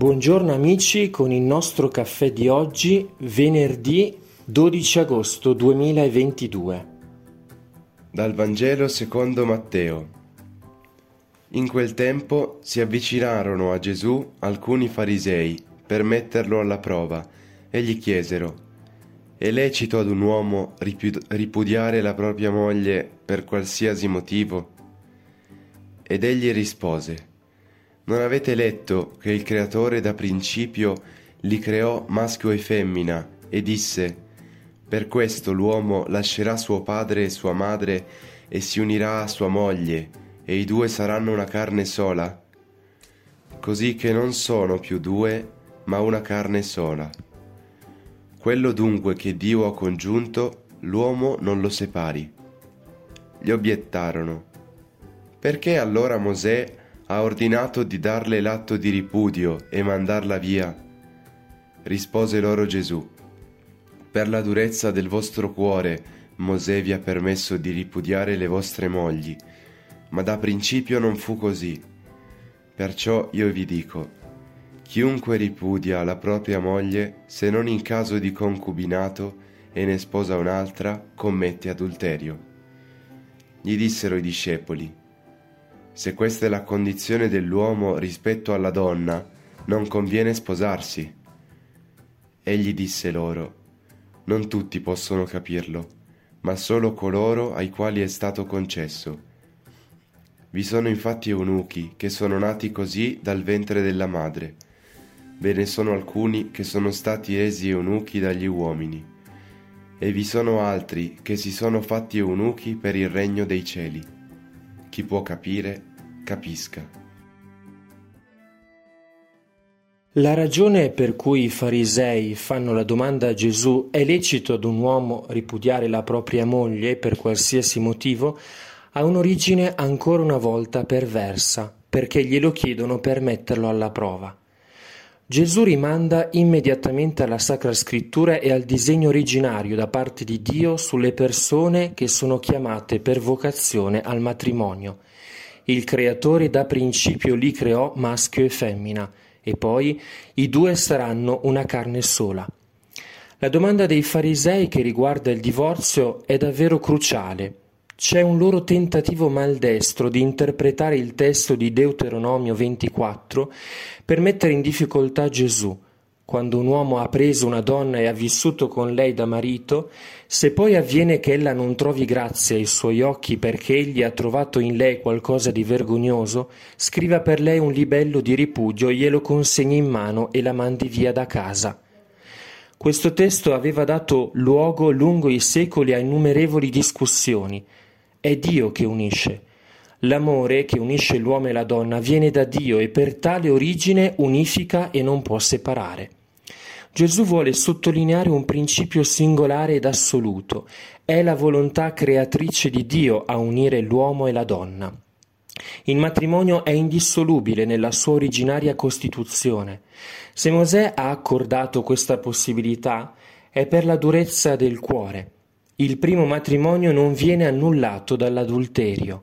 Buongiorno amici con il nostro caffè di oggi, venerdì 12 agosto 2022. Dal Vangelo secondo Matteo. In quel tempo si avvicinarono a Gesù alcuni farisei per metterlo alla prova e gli chiesero: È lecito ad un uomo ripu- ripudiare la propria moglie per qualsiasi motivo? Ed egli rispose: Non avete letto che il Creatore da principio li creò maschio e femmina e disse: Per questo l'uomo lascerà suo padre e sua madre e si unirà a sua moglie e i due saranno una carne sola? Così che non sono più due, ma una carne sola. Quello dunque che Dio ha congiunto, l'uomo non lo separi. Gli obiettarono. Perché allora Mosè ha ordinato di darle l'atto di ripudio e mandarla via? Rispose loro Gesù. Per la durezza del vostro cuore Mosè vi ha permesso di ripudiare le vostre mogli, ma da principio non fu così. Perciò io vi dico, chiunque ripudia la propria moglie, se non in caso di concubinato e ne sposa un'altra, commette adulterio. Gli dissero i discepoli, se questa è la condizione dell'uomo rispetto alla donna, non conviene sposarsi. Egli disse loro, non tutti possono capirlo, ma solo coloro ai quali è stato concesso. Vi sono infatti eunuchi che sono nati così dal ventre della madre. Ve ne sono alcuni che sono stati resi eunuchi dagli uomini. E vi sono altri che si sono fatti eunuchi per il regno dei cieli. Chi può capire, capisca. La ragione per cui i farisei fanno la domanda a Gesù è lecito ad un uomo ripudiare la propria moglie per qualsiasi motivo ha un'origine ancora una volta perversa, perché glielo chiedono per metterlo alla prova. Gesù rimanda immediatamente alla Sacra Scrittura e al disegno originario da parte di Dio sulle persone che sono chiamate per vocazione al matrimonio. Il Creatore da principio li creò maschio e femmina, e poi i due saranno una carne sola. La domanda dei farisei che riguarda il divorzio è davvero cruciale. C'è un loro tentativo maldestro di interpretare il testo di Deuteronomio 24 per mettere in difficoltà Gesù. Quando un uomo ha preso una donna e ha vissuto con lei da marito, se poi avviene che ella non trovi grazia ai suoi occhi perché egli ha trovato in lei qualcosa di vergognoso, scriva per lei un libello di ripudio, glielo consegni in mano e la mandi via da casa. Questo testo aveva dato luogo lungo i secoli a innumerevoli discussioni. È Dio che unisce. L'amore che unisce l'uomo e la donna viene da Dio e per tale origine unifica e non può separare. Gesù vuole sottolineare un principio singolare ed assoluto. È la volontà creatrice di Dio a unire l'uomo e la donna. Il matrimonio è indissolubile nella sua originaria costituzione. Se Mosè ha accordato questa possibilità è per la durezza del cuore. Il primo matrimonio non viene annullato dall'adulterio.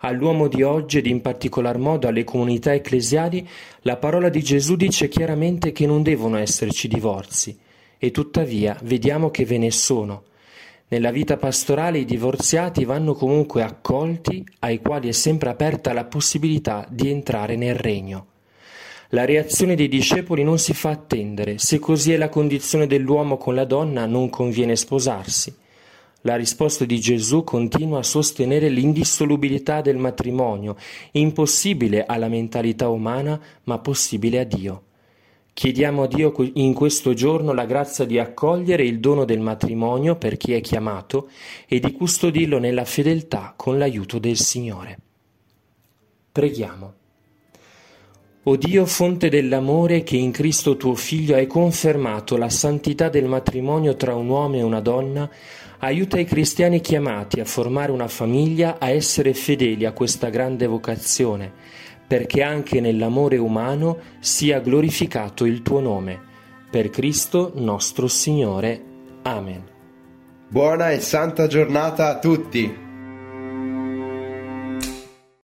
All'uomo di oggi ed in particolar modo alle comunità ecclesiali la parola di Gesù dice chiaramente che non devono esserci divorzi e tuttavia vediamo che ve ne sono. Nella vita pastorale i divorziati vanno comunque accolti, ai quali è sempre aperta la possibilità di entrare nel regno. La reazione dei discepoli non si fa attendere, se così è la condizione dell'uomo con la donna non conviene sposarsi. La risposta di Gesù continua a sostenere l'indissolubilità del matrimonio, impossibile alla mentalità umana ma possibile a Dio. Chiediamo a Dio in questo giorno la grazia di accogliere il dono del matrimonio per chi è chiamato e di custodirlo nella fedeltà con l'aiuto del Signore. Preghiamo. O Dio, fonte dell'amore che in Cristo tuo Figlio hai confermato la santità del matrimonio tra un uomo e una donna, aiuta i cristiani chiamati a formare una famiglia a essere fedeli a questa grande vocazione perché anche nell'amore umano sia glorificato il tuo nome. Per Cristo nostro Signore. Amen. Buona e santa giornata a tutti!